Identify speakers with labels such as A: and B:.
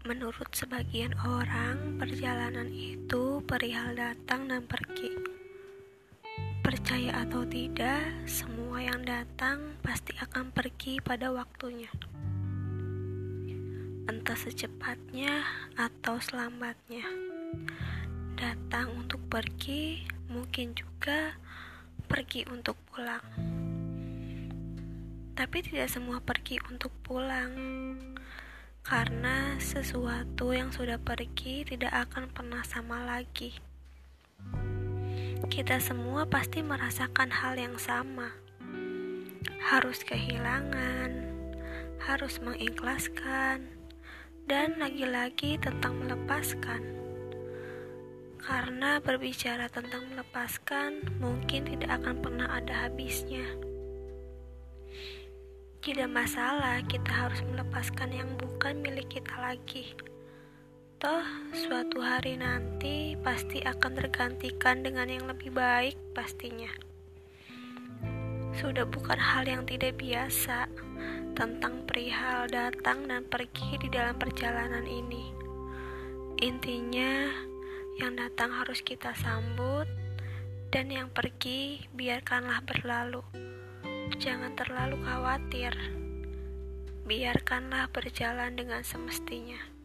A: Menurut sebagian orang, perjalanan itu perihal datang dan pergi. Percaya atau tidak, semua yang datang pasti akan pergi pada waktunya. Entah secepatnya atau selambatnya. Datang untuk pergi, mungkin juga pergi untuk pulang. Tapi tidak semua pergi untuk pulang karena sesuatu yang sudah pergi tidak akan pernah sama lagi. Kita semua pasti merasakan hal yang sama. Harus kehilangan, harus mengikhlaskan, dan lagi-lagi tentang melepaskan. Karena berbicara tentang melepaskan mungkin tidak akan pernah ada habisnya. Tidak masalah kita harus melepaskan yang bukan milik kita lagi. Toh, suatu hari nanti pasti akan tergantikan dengan yang lebih baik pastinya. Sudah bukan hal yang tidak biasa tentang perihal datang dan pergi di dalam perjalanan ini. Intinya, yang datang harus kita sambut dan yang pergi biarkanlah berlalu. Jangan terlalu khawatir, biarkanlah berjalan dengan semestinya.